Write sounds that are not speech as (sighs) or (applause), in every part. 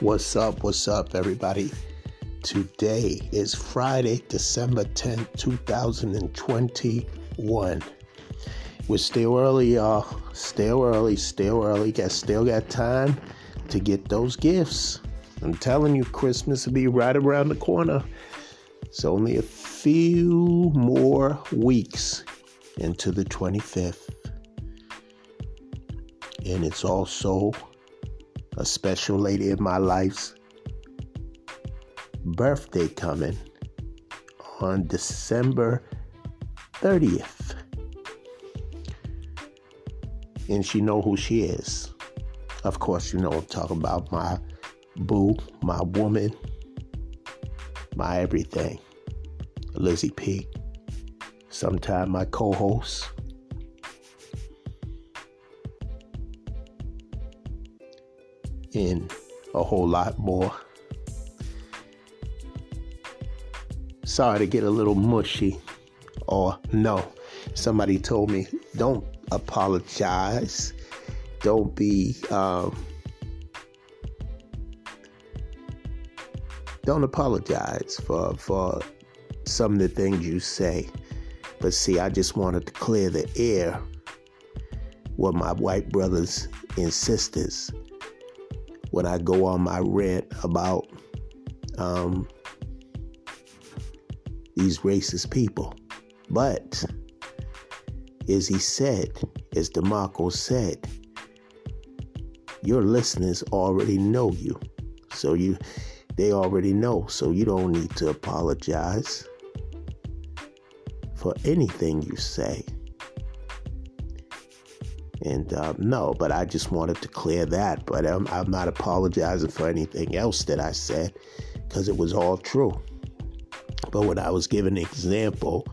What's up? What's up, everybody? Today is Friday, December 10th, 2021. We're still early, y'all. Still early, still early. Got still got time to get those gifts. I'm telling you, Christmas will be right around the corner. It's only a few more weeks into the 25th. And it's also a special lady in my life's birthday coming on December 30th. And she know who she is. Of course, you know I'm talking about my boo, my woman, my everything. Lizzie P. Sometime my co-host. And a whole lot more. Sorry to get a little mushy. Or no. Somebody told me don't apologize. Don't be um, don't apologize for for some of the things you say. But see, I just wanted to clear the air with my white brothers and sisters when I go on my rant about um, these racist people. But as he said, as DeMarco said, your listeners already know you. So you they already know. So you don't need to apologize for anything you say. And uh, no, but I just wanted to clear that. But I'm, I'm not apologizing for anything else that I said because it was all true. But when I was giving an example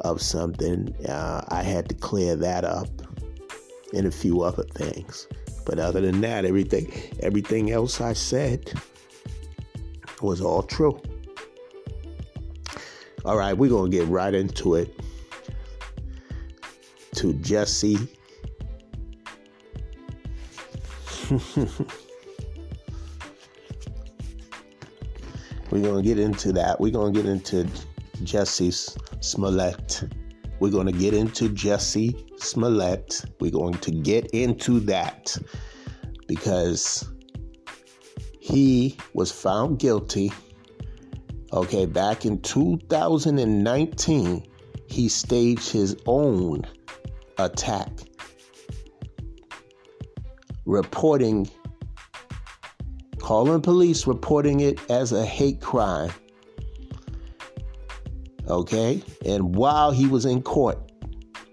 of something, uh, I had to clear that up and a few other things. But other than that, everything everything else I said was all true. All right, we're going to get right into it. To Jussie. (laughs) we're going to get into that. We're going to get into Jussie Smollett. We're going to get into Jussie Smollett. We're going to get into that because he was found guilty Okay, back in 2019, he staged his own attack, reporting, calling police, reporting it as a hate crime. Okay, and while he was in court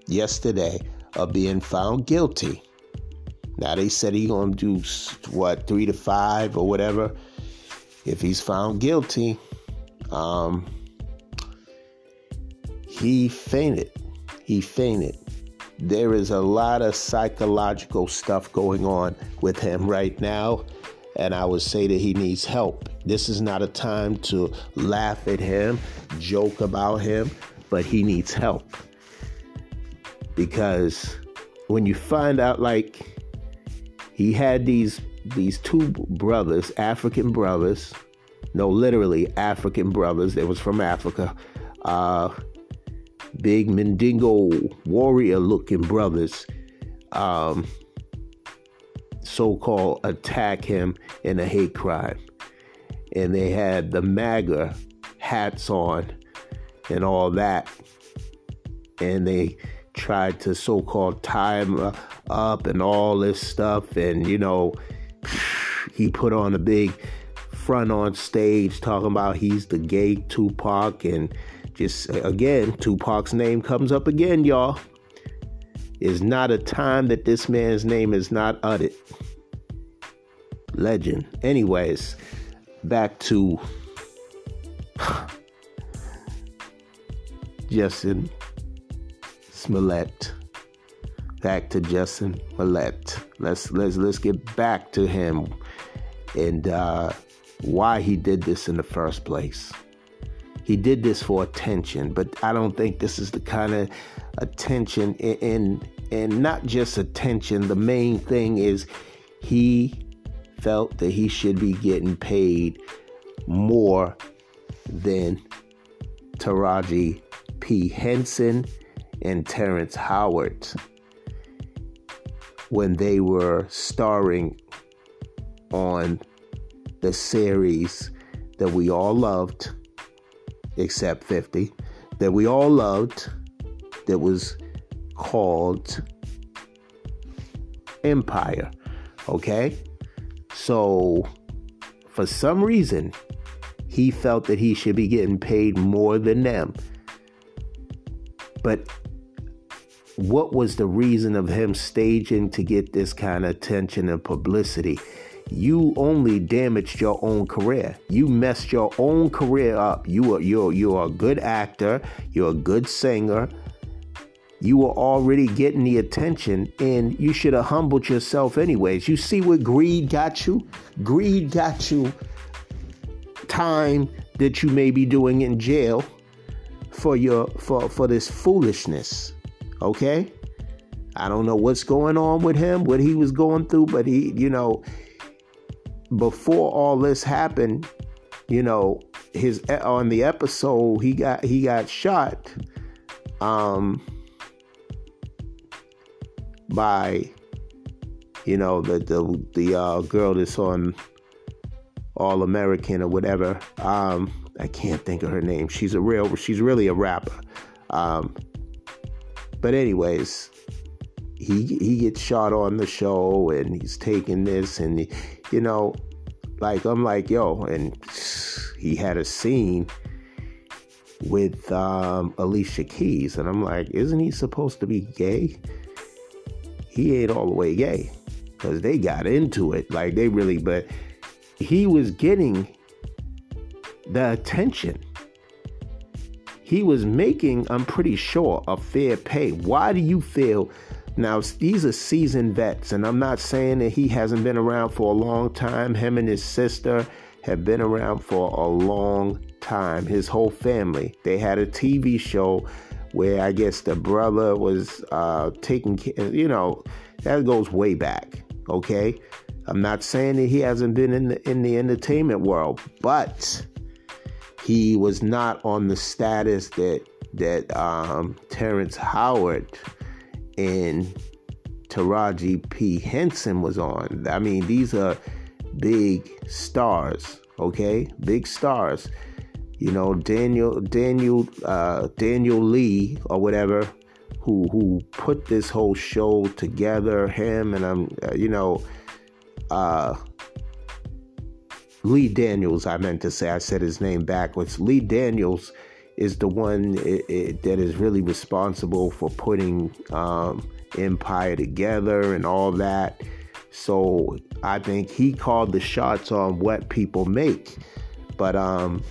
yesterday of being found guilty, now they said he gonna do what three to five or whatever. If he's found guilty, um, he fainted. He fainted. There is a lot of psychological stuff going on with him right now, and I would say that he needs help. This is not a time to laugh at him, joke about him, but he needs help. Because when you find out, like, he had these these two brothers, African brothers, no, literally African brothers. They was from Africa. Uh, big Mandingo warrior looking brothers. Um, so called attack him in a hate crime. And they had the MAGA hats on and all that. And they tried to so called tie him up and all this stuff. And, you know, he put on a big front on stage talking about he's the gay Tupac and just again, Tupac's name comes up again, y'all. Is not a time that this man's name is not uttered. Legend. Anyways, back to (sighs) Justin Smollett. Back to Justin Smollett. Let's let's let's get back to him. And uh why he did this in the first place. He did this for attention, but I don't think this is the kind of attention and and not just attention. The main thing is he felt that he should be getting paid more than Taraji P. Henson and Terrence Howard when they were starring on the series that we all loved, except 50, that we all loved, that was called Empire. Okay? So, for some reason, he felt that he should be getting paid more than them. But what was the reason of him staging to get this kind of attention and publicity? You only damaged your own career. You messed your own career up. You are you're you're a good actor. You're a good singer. You were already getting the attention, and you should have humbled yourself anyways. You see what greed got you? Greed got you time that you may be doing in jail for your for for this foolishness. Okay? I don't know what's going on with him, what he was going through, but he, you know, before all this happened, you know, his on the episode he got he got shot um by you know the the the uh, girl that's on All American or whatever. Um I can't think of her name. She's a real she's really a rapper. Um but anyways, he he gets shot on the show and he's taking this and he, you know, like I'm like yo, and he had a scene with um, Alicia Keys, and I'm like, isn't he supposed to be gay? He ain't all the way gay because they got into it, like they really, but he was getting the attention he was making, I'm pretty sure, a fair pay. Why do you feel? Now, these are seasoned vets, and I'm not saying that he hasn't been around for a long time. Him and his sister have been around for a long time. His whole family. They had a TV show where I guess the brother was uh, taking care, you know, that goes way back. Okay. I'm not saying that he hasn't been in the in the entertainment world, but he was not on the status that that um, Terrence Howard and Taraji P. Henson was on. I mean, these are big stars, okay? Big stars. You know, Daniel Daniel uh, Daniel Lee or whatever, who who put this whole show together. Him and I'm, uh, you know, uh, Lee Daniels, I meant to say, I said his name backwards. Lee Daniels is the one it, it, that is really responsible for putting um, Empire together and all that. So I think he called the shots on what people make. But um,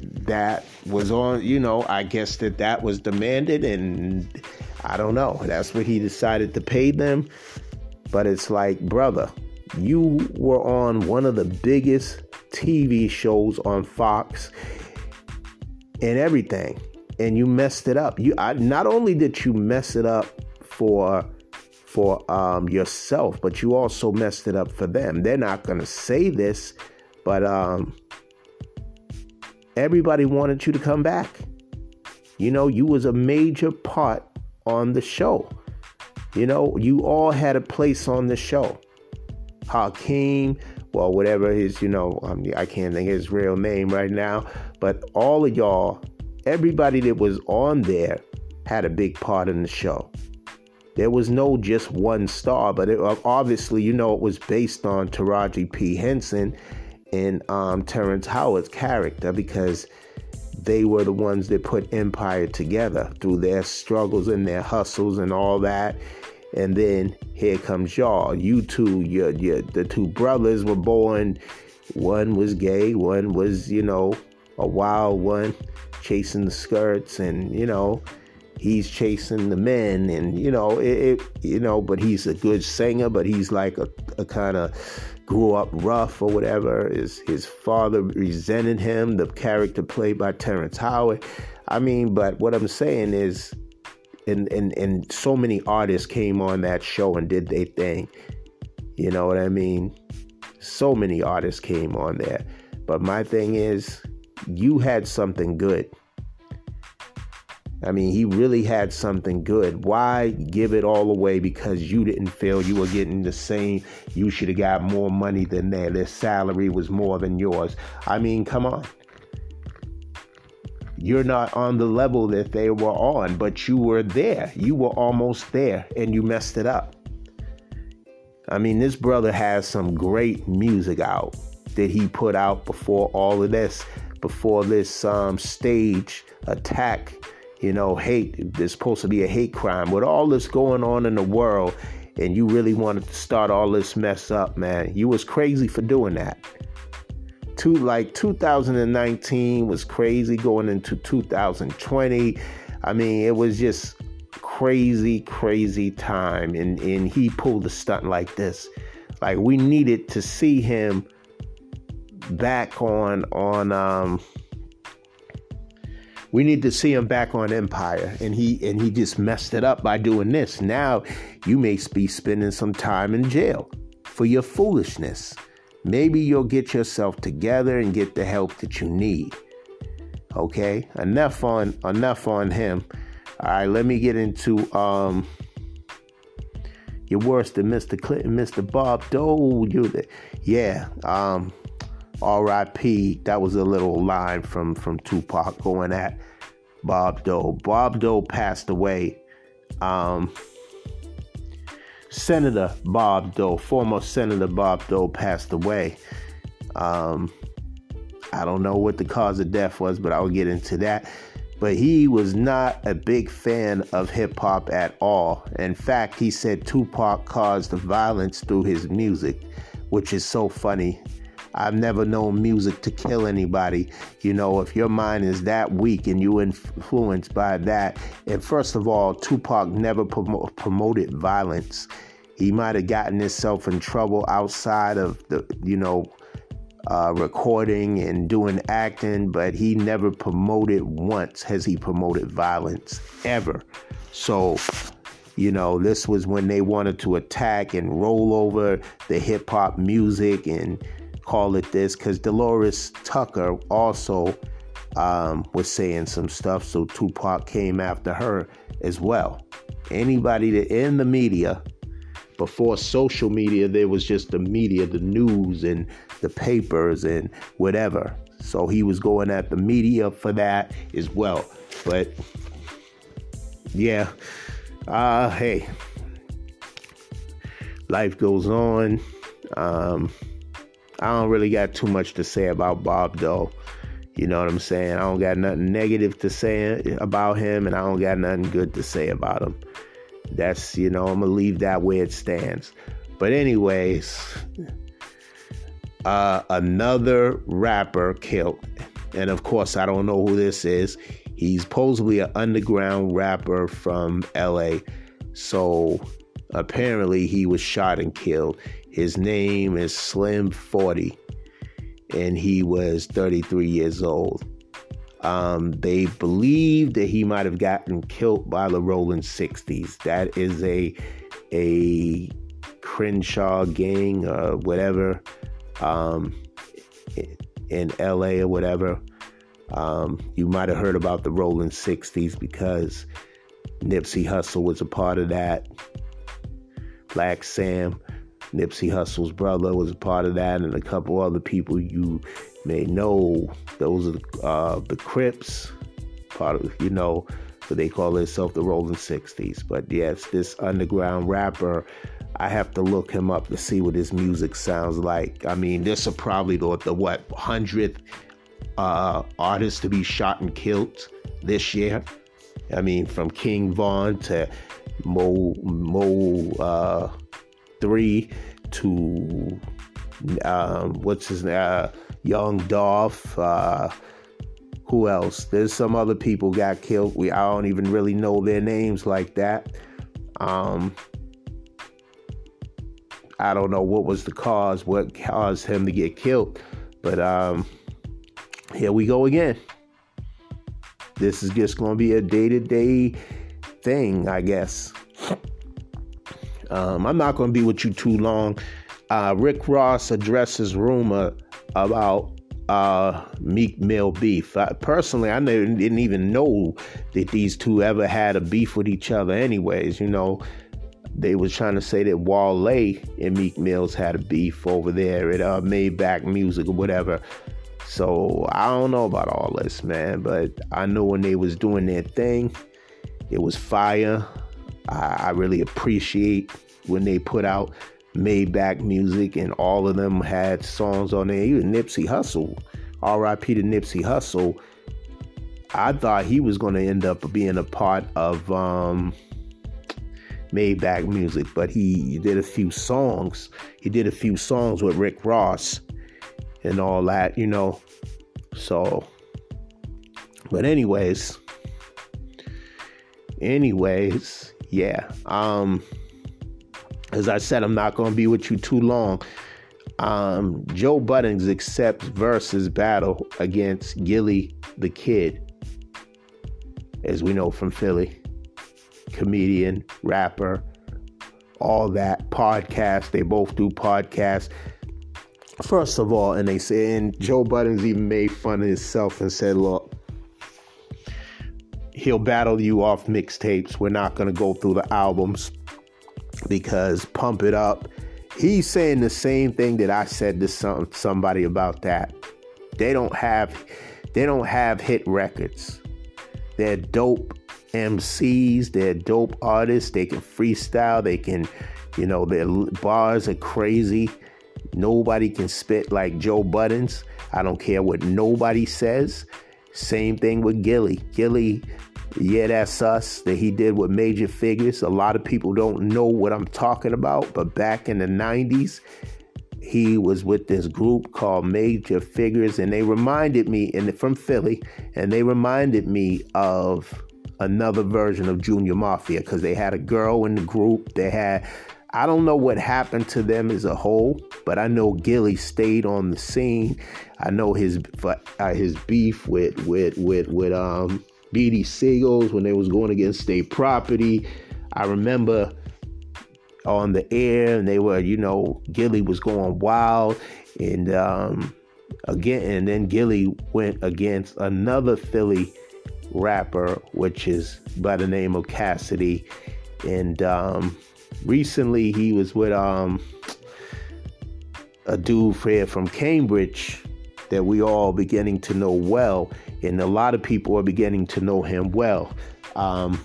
that was on, you know, I guess that that was demanded, and I don't know. That's what he decided to pay them. But it's like, brother, you were on one of the biggest TV shows on Fox and everything, and you messed it up. You I, not only did you mess it up for for um, yourself, but you also messed it up for them. They're not gonna say this, but um, everybody wanted you to come back. You know, you was a major part on the show. You know, you all had a place on the show. Hakeem, well, whatever his, you know, I can't think his real name right now, but all of y'all, everybody that was on there had a big part in the show. There was no just one star, but it, obviously, you know, it was based on Taraji P. Henson and um, Terrence Howard's character because they were the ones that put Empire together through their struggles and their hustles and all that. And then here comes y'all. You two, your, your, the two brothers were born. One was gay, one was, you know, a wild one, chasing the skirts, and you know, he's chasing the men, and you know, it, it you know, but he's a good singer, but he's like a, a kind of grew up rough or whatever. His his father resented him. The character played by Terrence Howard. I mean, but what I'm saying is and and and so many artists came on that show and did their thing. You know what I mean? So many artists came on there. But my thing is, you had something good. I mean, he really had something good. Why give it all away because you didn't feel you were getting the same? You should have got more money than that. Their salary was more than yours. I mean, come on. You're not on the level that they were on, but you were there. You were almost there and you messed it up. I mean, this brother has some great music out that he put out before all of this, before this um, stage attack you know, hate. There's supposed to be a hate crime. With all this going on in the world, and you really wanted to start all this mess up, man, you was crazy for doing that. To like 2019 was crazy going into 2020. I mean, it was just crazy, crazy time. And and he pulled a stunt like this. Like we needed to see him back on on um we need to see him back on Empire, and he and he just messed it up by doing this. Now you may be spending some time in jail for your foolishness. Maybe you'll get yourself together and get the help that you need. Okay, enough on enough on him. All right, let me get into um. You're worse than Mr. Clinton, Mr. Bob Dole. You, yeah. Um, R.I.P. That was a little line from from Tupac going at Bob Dole. Bob Dole passed away. Um, Senator Bob Dole, former Senator Bob Dole, passed away. Um, I don't know what the cause of death was, but I'll get into that. But he was not a big fan of hip hop at all. In fact, he said Tupac caused the violence through his music, which is so funny I've never known music to kill anybody. You know, if your mind is that weak and you influenced by that, and first of all, Tupac never prom- promoted violence. He might have gotten himself in trouble outside of the, you know, uh, recording and doing acting, but he never promoted once has he promoted violence ever. So, you know, this was when they wanted to attack and roll over the hip hop music and call it this because Delores Tucker also um, was saying some stuff, so Tupac came after her as well. Anybody that in the media, before social media, there was just the media, the news, and the papers, and whatever. So he was going at the media for that as well. But yeah, uh, hey, life goes on. Um, I don't really got too much to say about Bob though. You know what I'm saying? I don't got nothing negative to say about him, and I don't got nothing good to say about him. That's, you know, I'm going to leave that where it stands. But, anyways, uh, another rapper killed. And of course, I don't know who this is. He's supposedly an underground rapper from LA. So, apparently, he was shot and killed. His name is Slim 40, and he was 33 years old. Um, they believe that he might have gotten killed by the Rolling 60s. That is a a Crenshaw gang or whatever um, in LA or whatever. Um, you might have heard about the Rolling 60s because Nipsey Hussle was a part of that. Black Sam. Nipsey Hussle's brother was a part of that, and a couple other people you may know. Those are uh, the Crips, part of you know, but they call themselves the Rolling Sixties. But yes, this underground rapper, I have to look him up to see what his music sounds like. I mean, this is probably the, the what hundredth uh, artist to be shot and killed this year. I mean, from King Von to Mo Mo uh, three to um, what's his name, uh, Young Dolph. Uh, who else? There's some other people got killed. We I don't even really know their names like that. Um, I don't know what was the cause, what caused him to get killed, but um, here we go again. This is just going to be a day to day thing, I guess. Um, I'm not going to be with you too long. uh, Rick Ross addresses rumor about uh, Meek Mill beef. I, personally, I never, didn't even know that these two ever had a beef with each other. Anyways, you know, they was trying to say that Wale and Meek Mills had a beef over there at uh, Maybach Music or whatever. So I don't know about all this, man. But I know when they was doing their thing, it was fire. I, I really appreciate when they put out Maybach music, and all of them had songs on there. Even Nipsey Hussle, R.I.P. to Nipsey Hussle. I thought he was going to end up being a part of um, Maybach music, but he did a few songs. He did a few songs with Rick Ross and all that, you know. So, but anyways, anyways, yeah. Um, as I said, I'm not going to be with you too long. Um, Joe Budden accepts versus battle against Gillie the Kid, as we know from Philly. Comedian, rapper, all that. Podcast. They both do podcasts. First of all, and they say, and Joe Budden's even made fun of himself and said, look, he'll battle you off mixtapes. We're not going to go through the albums because Pump It Up, he's saying the same thing that I said to some somebody about that. They don't have they don't have hit records. They're dope MCs, they're dope artists, they can freestyle, they can, you know, their bars are crazy. Nobody can spit like Joe Budden's. I don't care what nobody says. Same thing with Gilly. Gillie yeah, that's us that he did with Major Figgas. A lot of people don't know what I'm talking about, but back in the 90s, he was with this group called Major Figgas, and they reminded me, and from Philly, and they reminded me of another version of Junior Mafia because they had a girl in the group. They had, I don't know what happened to them as a whole, but I know Gillie stayed on the scene. I know his uh, his beef with with with with um Beanie Sigels when they was going against state property. I remember on the air and they were, you know, Gillie was going wild and um, again and then Gillie went against another Philly rapper, which is by the name of Cassidy. And um, recently he was with um, a dude here from Cambridge that we all beginning to know well and a lot of people are beginning to know him well. Um,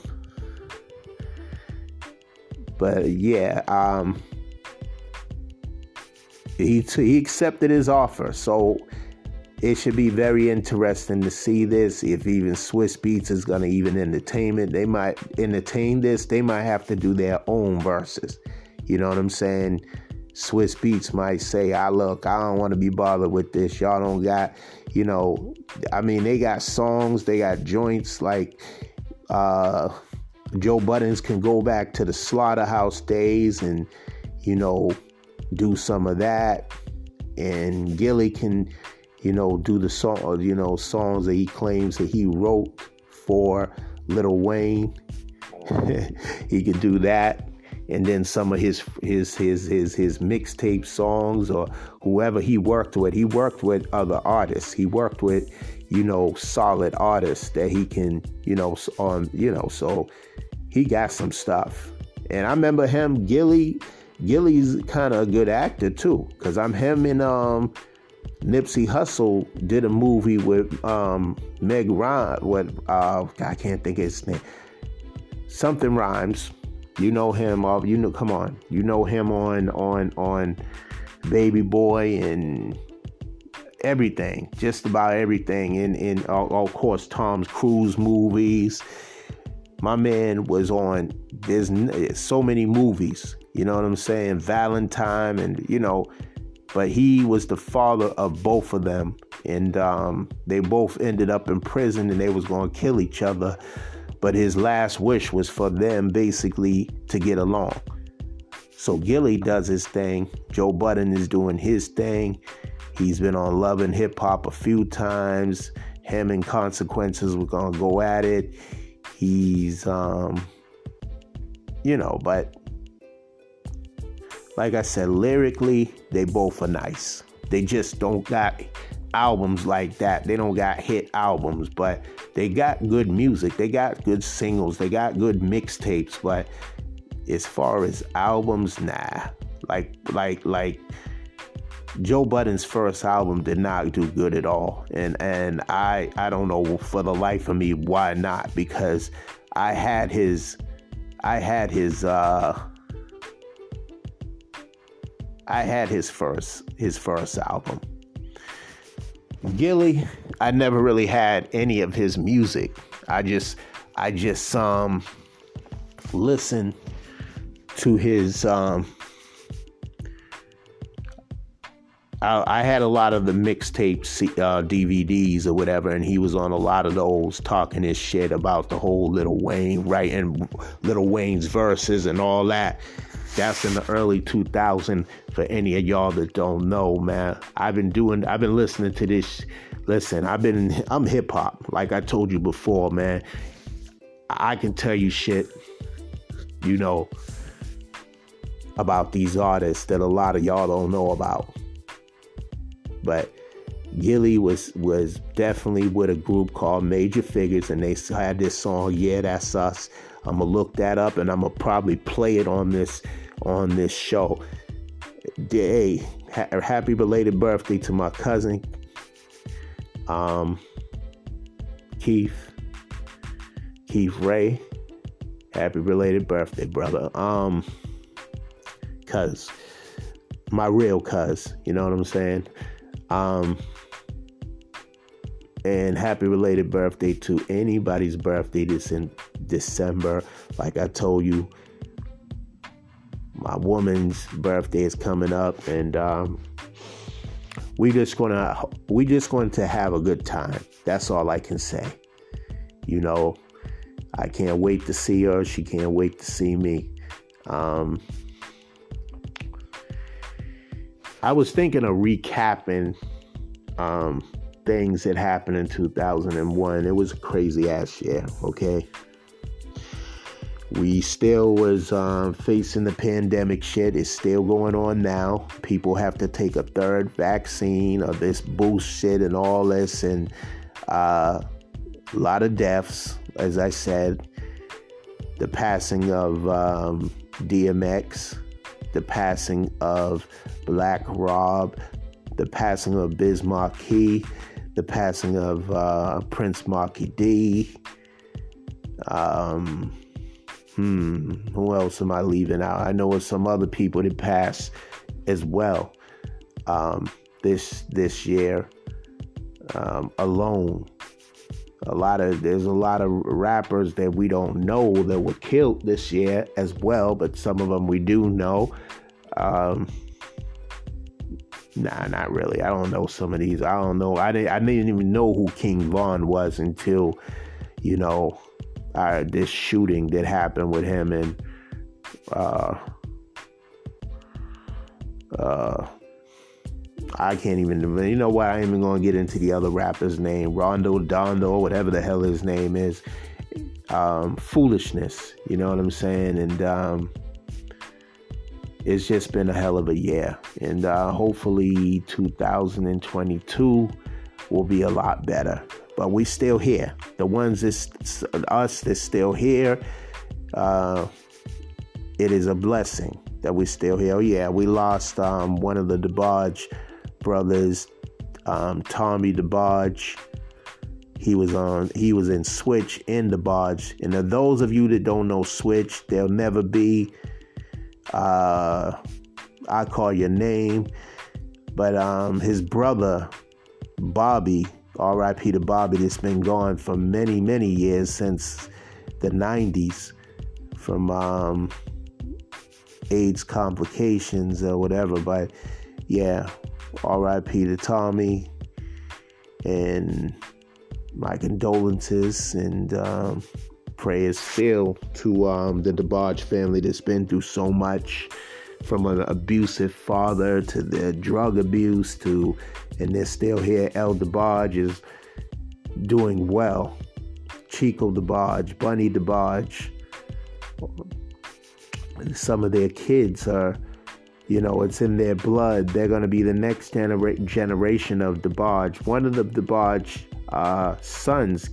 but yeah, um, he he accepted his offer, so it should be very interesting to see this. If even Swizz Beatz is going to even entertain it, they might entertain this. They might have to do their own verses. You know what I'm saying? Swizz Beatz might say, "I look, I don't want to be bothered with this. Y'all don't got, you know, I mean, they got songs, they got joints like uh, Joe Budden's can go back to the Slaughterhouse days and, you know, do some of that, and Gillie can, you know, do the song, you know, songs that he claims that he wrote for Little Wayne. (laughs) he can do that and then some of his his his his his mixtape songs or whoever he worked with. He worked with other artists. He worked with you know solid artists that he can you know on you know so he got some stuff. And I remember him Gillie. Gillie's kind of a good actor too, cause I'm him and um Nipsey Hussle did a movie with um Meg Ryan. What uh I can't think of his name. Something rhymes you know him. Uh, you know, come on. You know him on on on Baby Boy and everything. Just about everything. In in uh, of course Tom's Cruise movies. My man was on. There's so many movies. You know what I'm saying? Valentine and you know, but he was the father of both of them, and um, they both ended up in prison, and they was gonna kill each other but his last wish was for them basically to get along. So Gillie does his thing. Joe Budden is doing his thing. He's been on Love and Hip Hop a few times. Him and Consequences were gonna go at it. He's um you know, but like I said, lyrically, they both are nice. They just don't got albums like that. They don't got hit albums, but they got good music. They got good singles. They got good mixtapes. But as far as albums, nah. Like like like Joe Budden's first album did not do good at all. And and I I don't know for the life of me why not because I had his I had his uh I had his first his first album. Gillie, I never really had any of his music. I just I just um listened to his um I, I had a lot of the mixtapes, uh, DVDs or whatever, and he was on a lot of those talking his shit about the whole Little Wayne, writing Little Wayne's verses and all that. That's in the early 2000s. For any of y'all that don't know, man, I've been doing, I've been listening to this. Listen, I've been, I'm hip hop, like I told you before, man. I can tell you shit, you know, about these artists that a lot of y'all don't know about. But Gillie was was definitely with a group called Major Figgas, and they had this song, "Yeah, That's Us." I'm gonna look that up, and I'm gonna probably play it on this on this show. Hey, ha- happy belated birthday to my cousin, um, Keith, Keith Ray. Happy belated birthday, brother. Um, cuz my real cuz, you know what I'm saying? Um, and happy related birthday to anybody's birthday this in December. Like I told you, my woman's birthday is coming up, and um, we just gonna we just going to have a good time. That's all I can say. You know, I can't wait to see her. She can't wait to see me. Um, I was thinking of recapping um, things that happened in 2001. It was crazy ass year, okay? We still was um, facing the pandemic shit. It's still going on now. People have to take a third vaccine of this bullshit and all this, and uh, a lot of deaths, as I said. The passing of um, DMX, the passing of Black Rob, the passing of Biz Markie, the passing of uh, Prince Markie Dee. Um, hmm, who else am I leaving out? I know of some other people that passed as well um, this this year um, alone. A lot of there's a lot of rappers that we don't know that were killed this year as well, but some of them we do know. Um, Nah, not really. I don't know some of these. I don't know. I didn't. I didn't even know who King Von was until, you know, uh, this shooting that happened with him and, uh, uh, I can't even. You know what? I ain't even gonna get into the other rapper's name, Rondo Dondo, or whatever the hell his name is. Um, foolishness. You know what I'm saying? And um, it's just been a hell of a year. And uh, hopefully 2022 will be a lot better. But we still here. The ones that's us that's still here, uh, it is a blessing that we're still here. Oh yeah, we lost um, one of the DeBarge brothers, um, Tommy DeBarge. He was on. He was in Switch in DeBarge. And those of you that don't know Switch, there'll never be uh, I call your name. But um, his brother, Bobby, R.I.P. to Bobby, that's been gone for many, many years since the 90s from um, AIDS complications or whatever. But yeah, R.I.P. to Tommy. And my condolences and um, prayers still to um, the DeBarge family that's been through so much from an abusive father to the drug abuse to, and they're still here. El DeBarge is doing well. Chico DeBarge, Bunny DeBarge, some of their kids are You know, it's in their blood. They're going to be the next genera- generation of DeBarge. One of the DeBarge uh, sons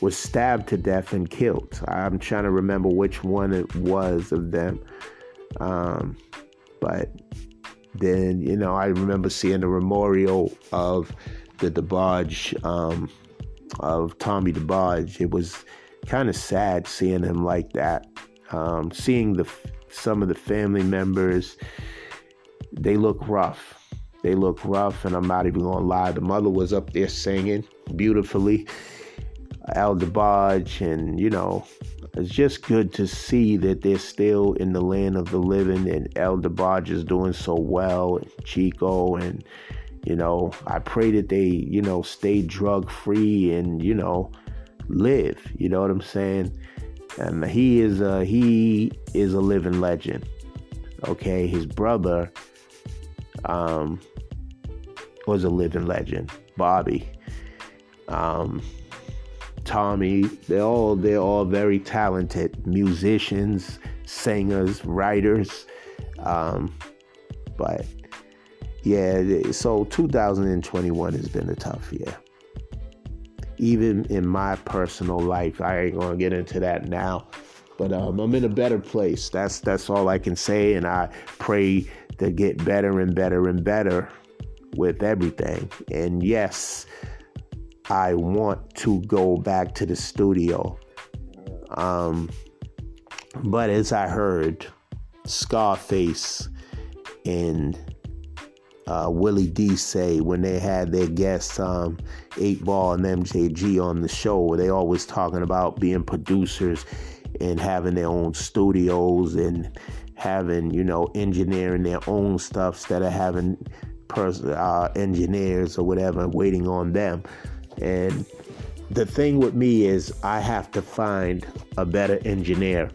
was stabbed to death and killed. I'm trying to remember which one it was of them. Um, but then, you know, I remember seeing the memorial of the DeBarge, um, of Tommy DeBarge. It was kind of sad seeing him like that. Um, seeing the some of the family members, they look rough. They look rough, and I'm not even gonna lie. The mother was up there singing beautifully, Al DeBarge, and you know, it's just good to see that they're still in the land of the living, and El DeBarge is doing so well, and Chico, and you know, I pray that they, you know, stay drug free and you know, live. You know what I'm saying? And he is a he is a living legend. Okay, his brother um, was a living legend, Bobby. Um, Tommy, they're all they're all very talented musicians, singers, writers. Um, but yeah, so 2021 has been a tough year even in my personal life. I ain't gonna get into that now, but um, I'm in a better place. That's that's all I can say, and I pray to get better and better and better with everything. And yes, I want to go back to the studio. Um, but as I heard, Scarface and uh, Willie D say when they had their guests, um, 8 Ball and MJG on the show. They always talking about being producers and having their own studios and having, you know, engineering their own stuff instead of having pers- uh, engineers or whatever waiting on them. And the thing with me is I have to find a better engineer.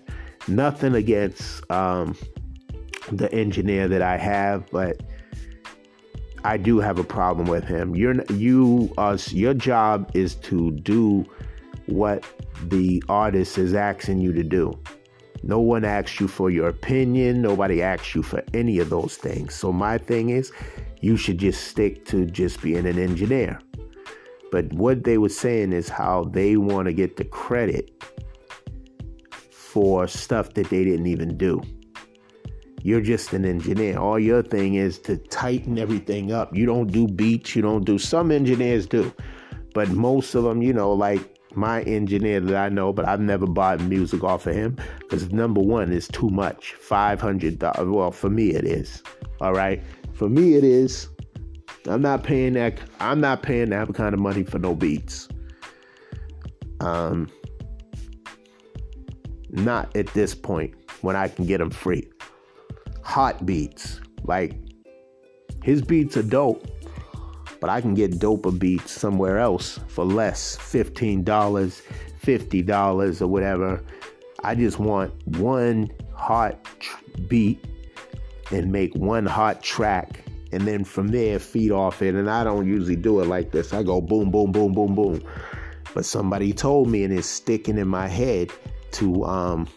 Nothing against um, the engineer that I have, but I do have a problem with him. You're you us your job is to do what the artist is asking you to do. No one asks you for your opinion, nobody asks you for any of those things. So my thing is you should just stick to just being an engineer. But what they were saying is how they want to get the credit for stuff that they didn't even do. You're just an engineer. All your thing is to tighten everything up. You don't do beats, you don't do some engineers do. But most of them, you know, like my engineer that I know, but I've never bought music off of him because number one is too much. Five hundred dollars. Well, for me it is. All right. For me it is. I'm not paying that. I'm not paying that kind of money for no beats. Um, not at this point when I can get them free hot beats. Like his beats are dope, but I can get doper beats somewhere else for less $15, $50 or whatever. I just want one hot tr- beat and make one hot track and then from there feed off it. And I don't usually do it like this. I go boom, boom, boom, boom, boom. But somebody told me and it's sticking in my head to um,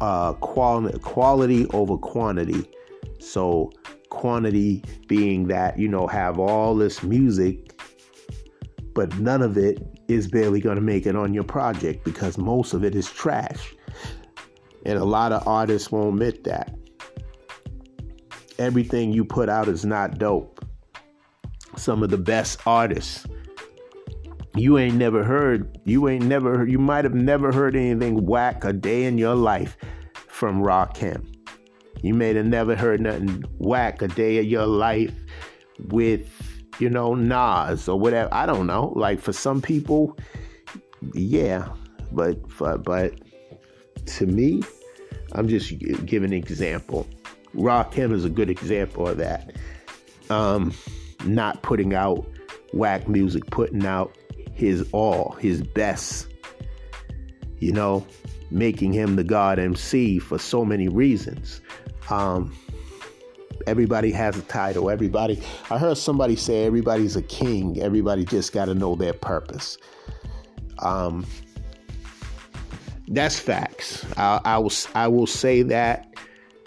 uh, quality quality over quantity. So quantity being that you know have all this music, but none of it is barely going to make it on your project because most of it is trash, and a lot of artists won't admit that. Everything you put out is not dope. Some of the best artists you ain't never heard, you ain't never, you might have never heard anything whack a day in your life from Rakim. You may have never heard nothing whack a day of your life with, you know, Nas or whatever. I don't know. Like for some people, yeah, but for, but to me, I'm just giving an example. Rakim is a good example of that. Um, not putting out whack music, putting out his all, his best. You know, making him the God MC for so many reasons. Um, everybody has a title. Everybody, I heard somebody say everybody's a king. Everybody just got to know their purpose. Um, that's facts. I, I will I will say that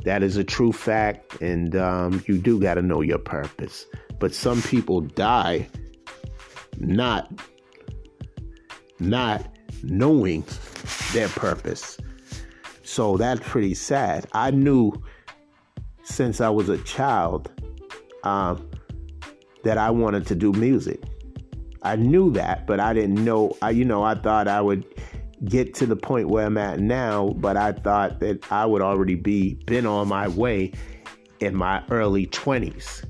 That is a true fact, and um, you do got to know your purpose. But some people die not not knowing their purpose. So that's pretty sad. I knew since I was a child um, that I wanted to do music. I knew that, but I didn't know. I, you know, I thought I would get to the point where I'm at now, but I thought that I would already be been on my way in my early 20s,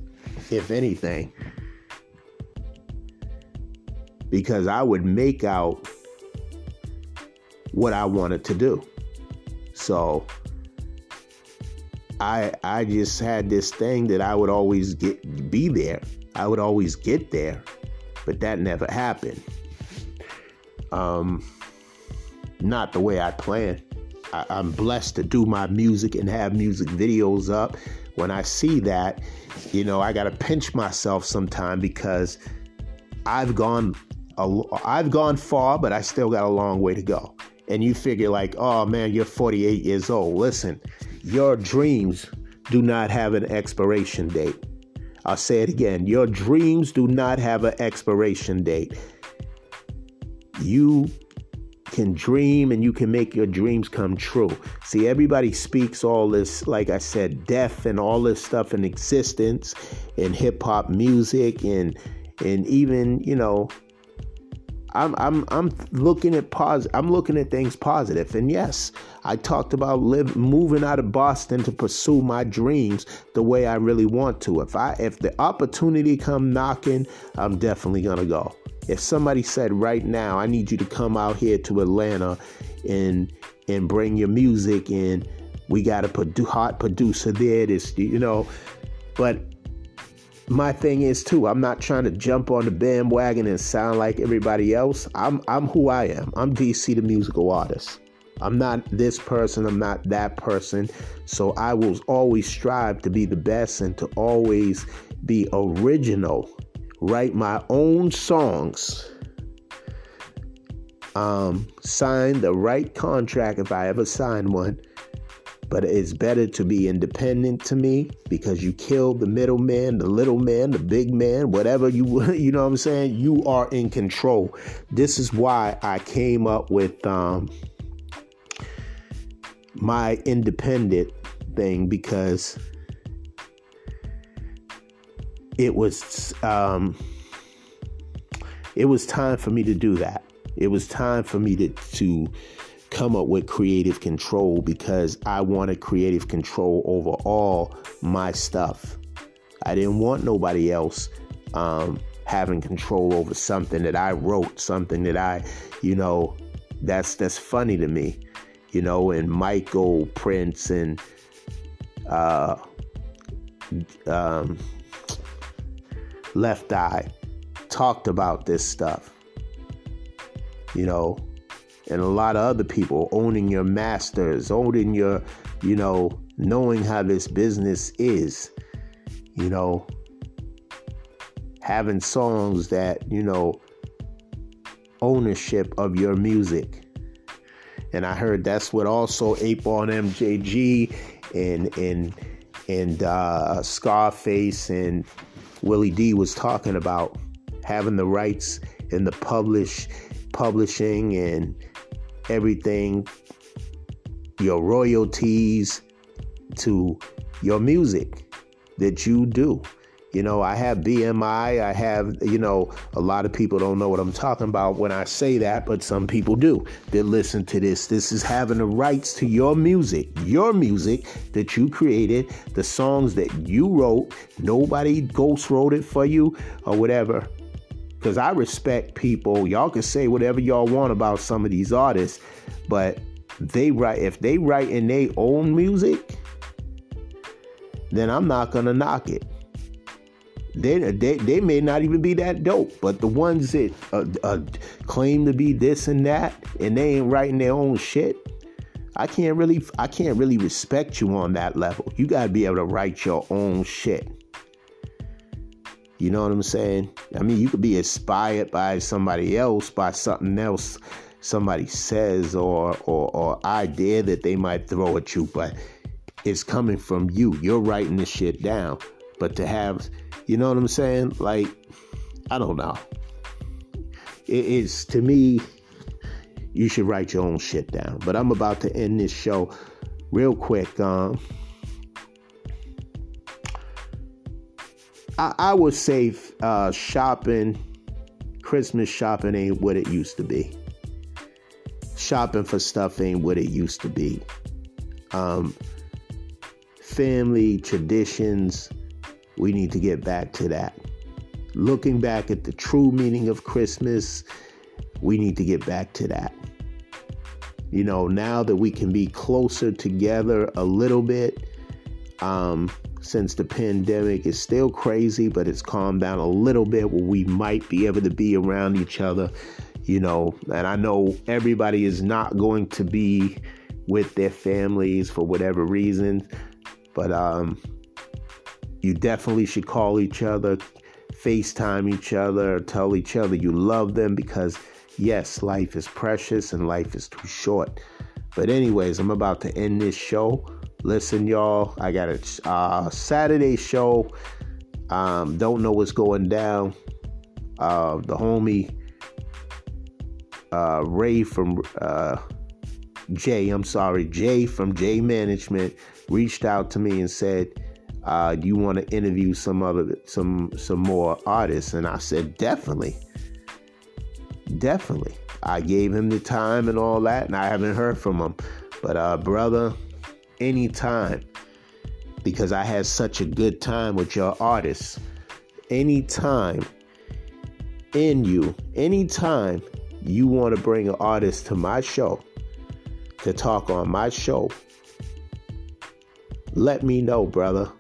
if anything. Because I would make out what I wanted to do. So I I just had this thing that I would always get be there. I would always get there, but that never happened. Um not the way I planned. I, I'm blessed to do my music and have music videos up. When I see that, you know, I got to pinch myself sometime because I've gone I've gone far, but I still got a long way to go. And you figure like, oh man, you're 48 years old. Listen, your dreams do not have an expiration date. I'll say it again. Your dreams do not have an expiration date. You can dream and you can make your dreams come true. See, everybody speaks all this, like I said, death and all this stuff in existence in hip hop music and and even, you know, I'm I'm I'm looking at pos I'm looking at things positive. And yes, I talked about live moving out of Boston to pursue my dreams the way I really want to. If I if the opportunity come knocking, I'm definitely gonna go. If somebody said right now, I need you to come out here to Atlanta and and bring your music in, we got a produ- hot producer there. This, you know, but my thing is too. I'm not trying to jump on the bandwagon and sound like everybody else. I'm I'm who I am. I'm DC the musical artist. I'm not this person, I'm not that person. So I will always strive to be the best and to always be original write my own songs, um, sign the right contract if I ever sign one. But it's better to be independent to me because you kill the middleman, the little man, the big man, whatever you (laughs) you know what I'm saying. You are in control. This is why I came up with um, my independent thing because it was um, it was time for me to do that. It was time for me to to come up with creative control because I wanted creative control over all my stuff. I didn't want nobody else um, having control over something that I wrote, something that I, you know, that's that's funny to me, you know. And Michael Prince and uh, um, Left Eye talked about this stuff. You know, and a lot of other people owning your masters, owning your, you know, knowing how this business is, you know, having songs that, you know, ownership of your music. And I heard that's what also 8Ball MJG and and and uh, Scarface and Willie D was talking about having the rights in the publish publishing and everything your royalties to your music that you do you know, I have BMI. I have, you know, a lot of people don't know what I'm talking about when I say that, but some people do. They listen to this. This is having the rights to your music, your music that you created, the songs that you wrote. Nobody ghost wrote it for you or whatever. Because I respect people. Y'all can say whatever y'all want about some of these artists, but they write, if they write in their own music, then I'm not going to knock it they, they, they may not even be that dope, but the ones that uh, uh, claim to be this and that, and they ain't writing their own shit, I can't really I can't really respect you on that level. You got to be able to write your own shit. You know what I'm saying? I mean, you could be inspired by somebody else, by something else somebody says or or or idea that they might throw at you, but it's coming from you. You're writing this shit down. But to have, you know what I'm saying? Like, I don't know. It is to me, you should write your own shit down. But I'm about to end this show real quick. Um, I, I would say uh, shopping, Christmas shopping ain't what it used to be. Shopping for stuff ain't what it used to be. Um, family traditions, we need to get back to that. Looking back at the true meaning of Christmas, we need to get back to that. You know, now that we can be closer together a little bit, um, since the pandemic is still crazy, but it's calmed down a little bit where we might be able to be around each other, you know. And I know everybody is not going to be with their families for whatever reason, but um, you definitely should call each other, FaceTime each other, tell each other you love them because, yes, life is precious and life is too short. But, anyways, I'm about to end this show. Listen, y'all, I got a uh, Saturday show. Um, don't know what's going down. Uh, the homie uh, Ray from uh, Jay, I'm sorry, Jay from Jay Management reached out to me and said, uh, "Do you want to interview some other some some more artists?" And I said, "Definitely, definitely." I gave him the time and all that, and I haven't heard from him. But uh, brother, anytime because I had such a good time with your artists. Anytime in you, anytime you want to bring an artist to my show to talk on my show, let me know, brother,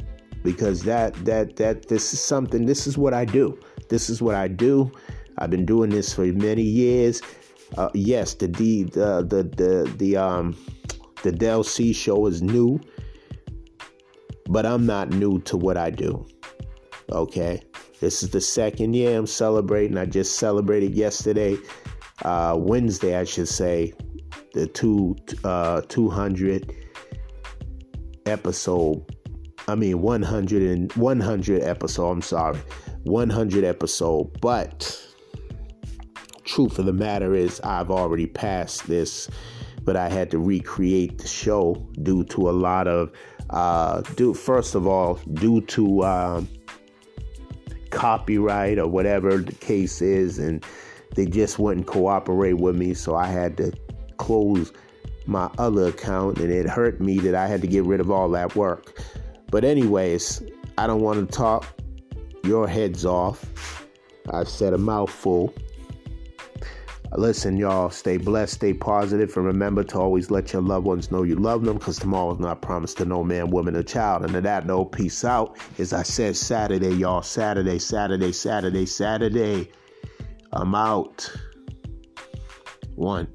because that that that this is something. This is what I do. This is what I do. I've been doing this for many years. Uh, yes, the the the the the, the um the DC show is new, but I'm not new to what I do. Okay? This is the second year I'm celebrating. I just celebrated yesterday, uh, Wednesday, I should say, the two uh, 200 episode. I mean, 100 and 100 episode. I'm sorry, 100 episode. But truth of the matter is, I've already passed this but I had to recreate the show due to a lot of, uh, first of all, due to um, copyright or whatever the case is, and they just wouldn't cooperate with me, so I had to close my other account, and it hurt me that I had to get rid of all that work. But, anyways, I don't want to talk your heads off. I've said a mouthful. Listen, y'all, stay blessed, stay positive, and remember to always let your loved ones know you love them because tomorrow is not promised to no man, woman, or child. And to that note, peace out. As I said, Saturday, y'all, Saturday, Saturday, Saturday, Saturday. I'm out. One.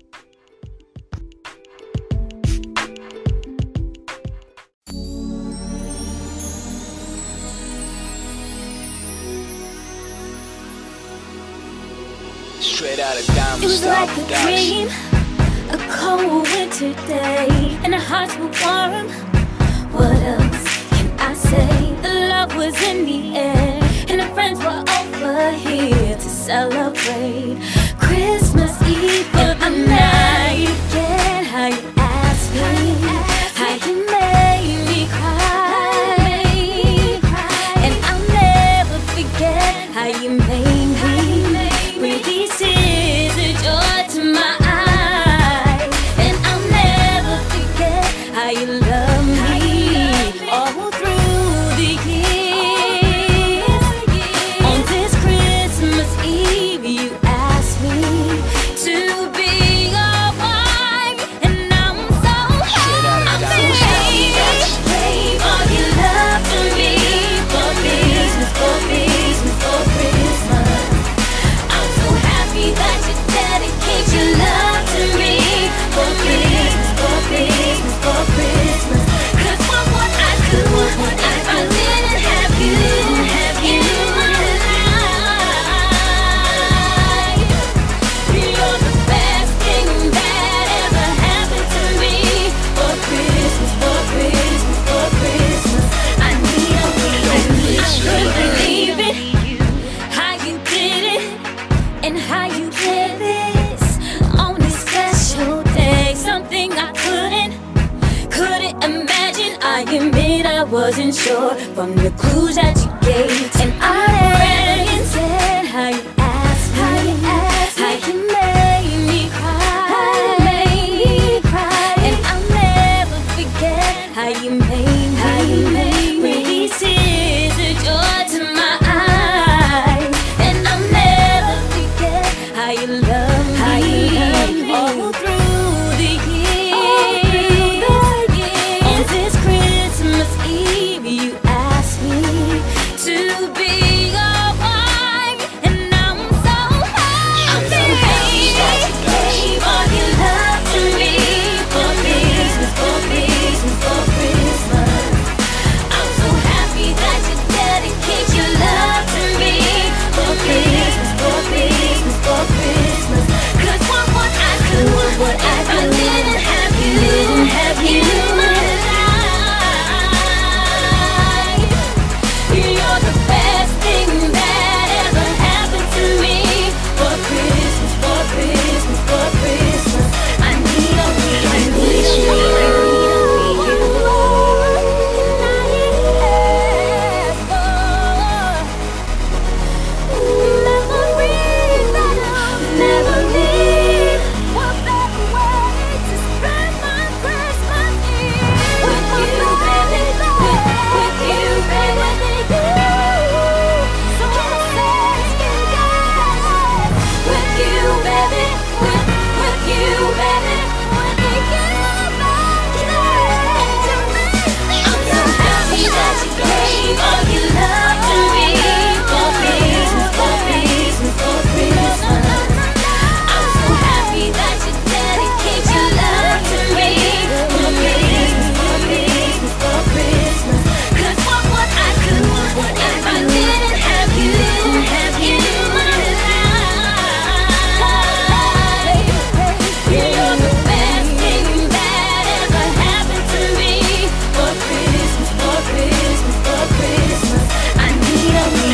Straight out of Diamond It was like a dream, a cold winter day, and our hearts were warm. What else can I say? The love was in the air, and our friends were over here to celebrate Christmas Eve. And I'm not forget how you asked me,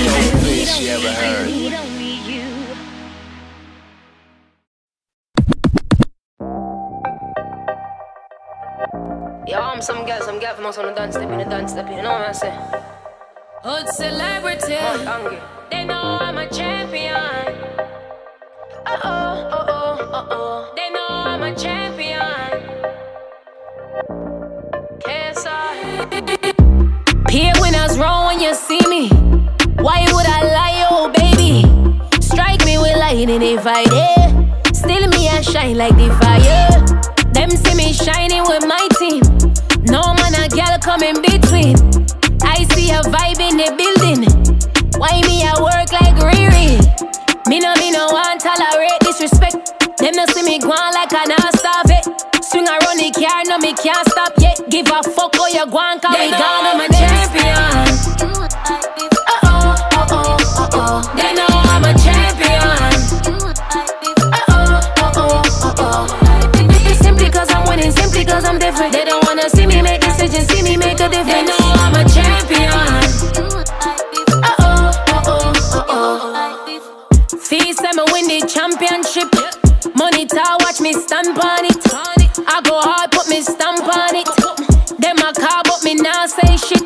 need only you. She ever heard. I need only you. Yo, I'm some girl, some girl from us on the dance step in the dance step, you know what I'm saying? Hood celebrity. They know I'm a champion. Uh oh, uh oh, uh oh. They know I'm a champion. KSI. Peer winners roll when you see me. Why would I lie, oh baby? Strike me with lightning if I dare. Still me I shine like the fire. Them see me shining with my team. No man a girl come in between. I see a vibe in the building. Why me I work like Riri? Me no me no want tolerate disrespect. Them no see me go like I not stop it. Swing around the car, no me can't stop yet. Give a fuck how you go on, cause we gone, me stamp on it. I go hard, put me stamp on it. Then my car, but me now say shit.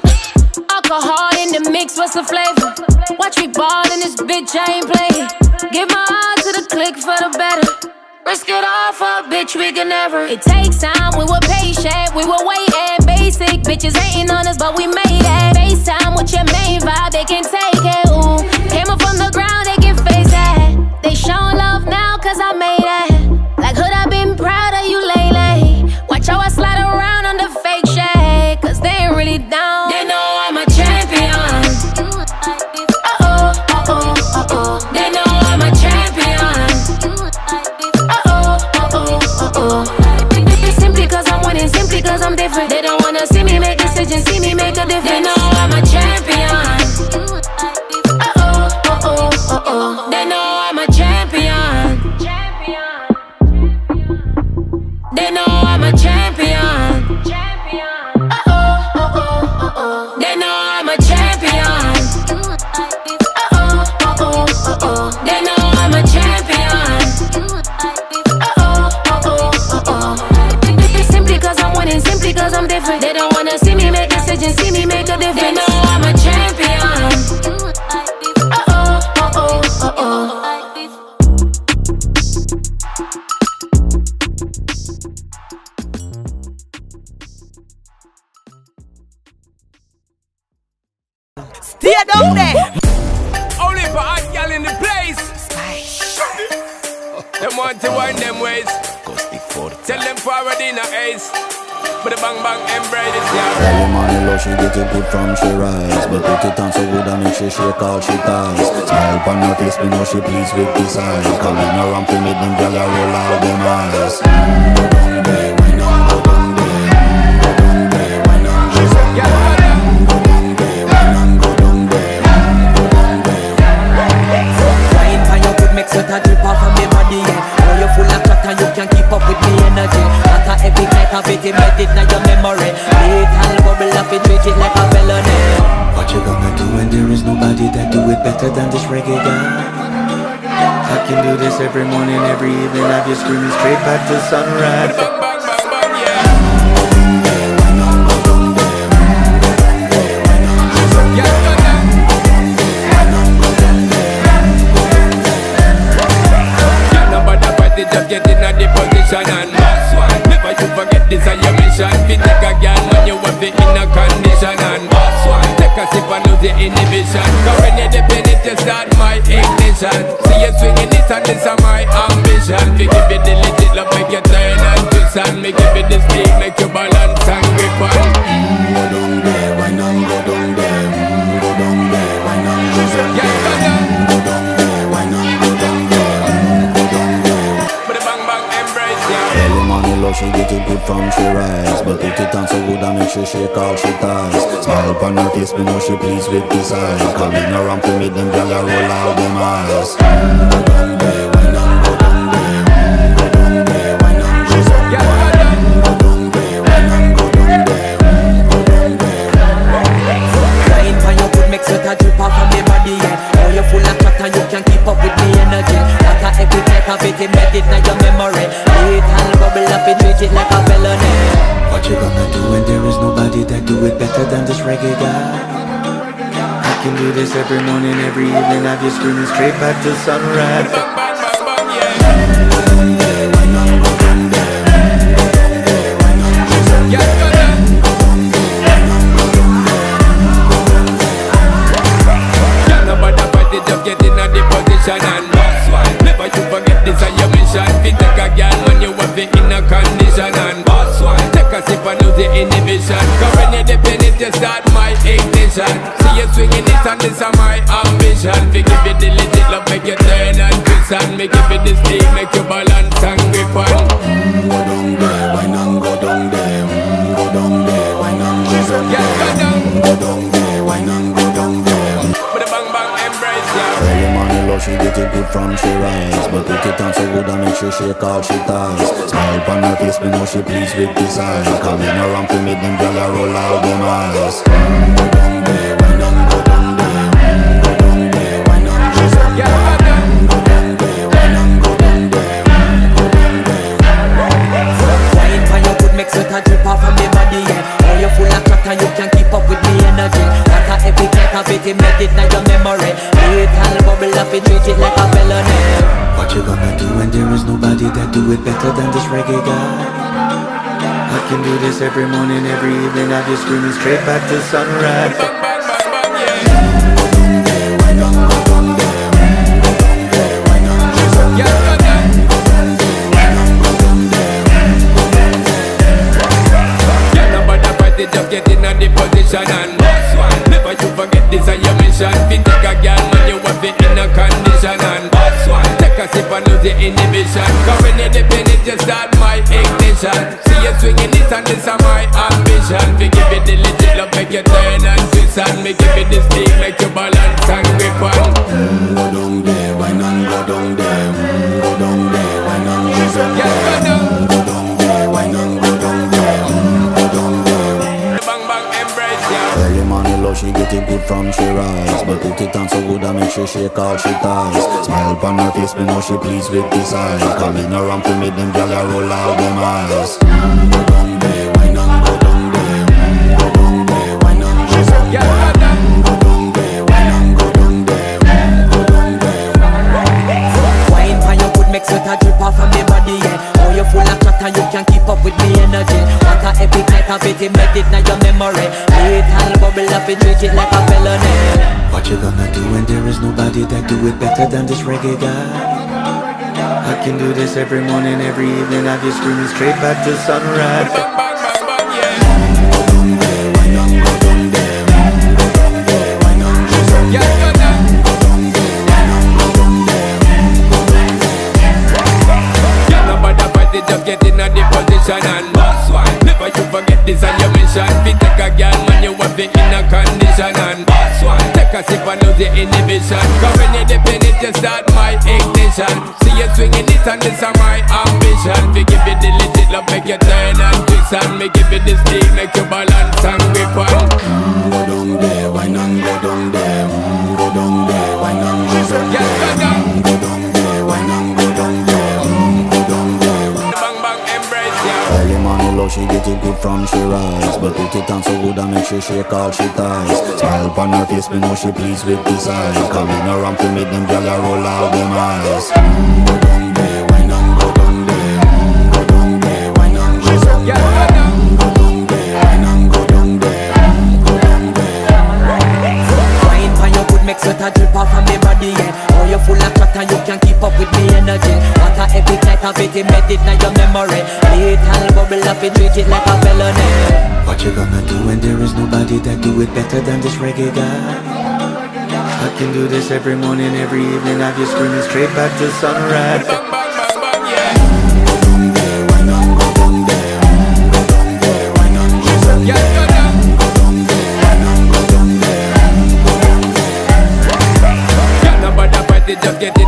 Alcohol in the mix, what's the flavor? Watch me ball in this bitch, I ain't playing. Give my heart to the click for the better. Risk it all for a bitch, we can never. It takes time, we were patient, we were waiting. Basic bitches hating on us, but we made it. FaceTime with your main vibe, they can take every morning, every evening Have you screaming straight back to sunrise. Just get in a position and last one. Never you forget this is your mission. Fi take a girl when you have it in a condition and last one. Take a sip and lose your inhibition. Cause when you dip in you start my ignition. on her face, me know she pleased with this eyes Coming around to meet them, girl, I roll out them eyes. mm, Every morning, every evening. I've you screaming straight back to sunrise. this thing. Make you balance and grip on Go down there, why not go down there Go down there, why not go down there Go down there, why not go down there But the bang bang embrace ya Tell your mommy love she get it good from she rise But take it on so good and make sure she call she ties Smile on her face, me know she pleased with this design Coming around to me, them girl roll out them eyes Go down there, why better than this reggae guy. I can do this every morning, every evening. I just screaming straight back to sunrise. is that my ignition See you swinging this and this is my ambition. We give it the legit love, make you turn and twist And we give it this shake out she thighs, Smile upon her face, me know she pleased with this eyes. Coming around to me, them gal roll out them eyes. Mm, do it better than this reggae guy? I can do this every morning, every evening. Have you screaming straight back to sunrise. and boss one. Never you forget this on your mission. Fi take a girl man, you want it in a and Take a sip lose the inhibition. Cause dip in it, you start my ignition. See you swinging it and this is my ambition. Fi give you the legit love, make you turn and twist and me give you the steam, make you balance and embrace ya. Early morning love, she get it good from she rise. But put it on so good and make she shake all she ties. Smile upon her face, me know she pleased with this eye. Coming around to make them gyal a roll out them eyes. Mm, night it, embedded in your memory Little bubble up and treat it like a felony What you gonna do when there is nobody that do it better than this reggae guy? I can do this every morning, every evening Have you screaming straight back to sunrise Bang bang bang bang yeah. Go down there, go down there? Go down there, go down there? go down. Go down there, go down there? Go down there Can't nobody fight just get in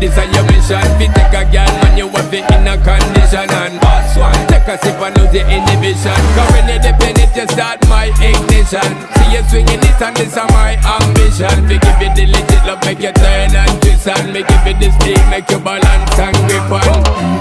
this on your mission. Fi take a girl man, you want it in a condition and boss one. Take a sip and lose the inhibition. Cause when you dip in it, you start my ignition. See you swinging this and this is my ambition. Fi give you the legit love, make you turn and twist and give you the steam, make you balance and grip on.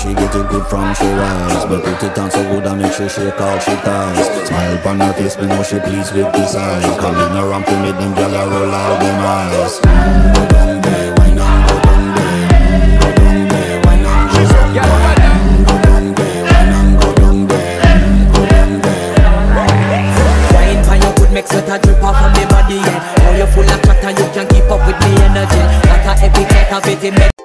She get it good from she rise. But put it on so good and make she shake she ties Smile upon her face, me know she pleased with this eye Coming around to make them gyal a roll out them eyes Go go Go go a full of chat and you can keep up with me energy. What a epic night of it,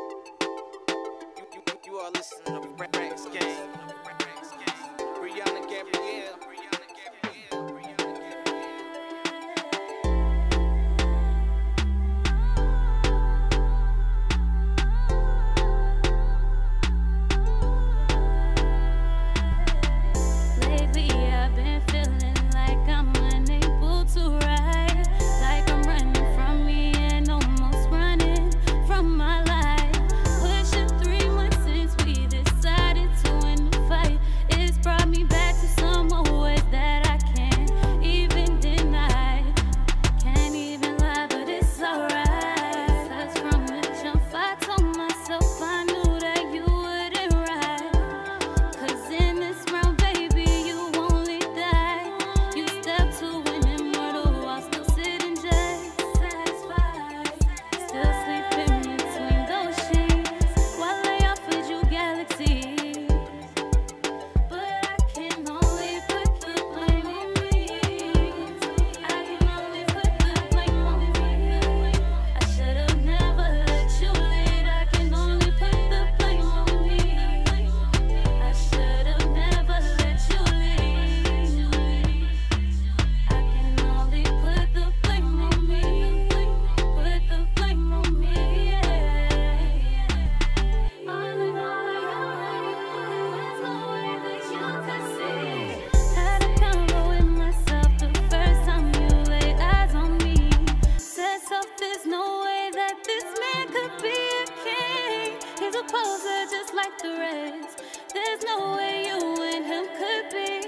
Poser just like the rest. There's no way you and him could be.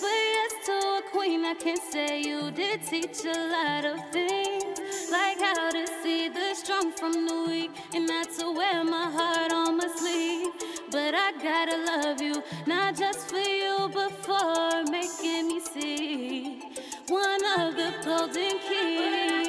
But yes, to a queen, I can say you did teach a lot of things. Like how to see the strong from the weak, and not to wear my heart on my sleeve. But I gotta love you, not just for you, but for making me see one of the golden keys.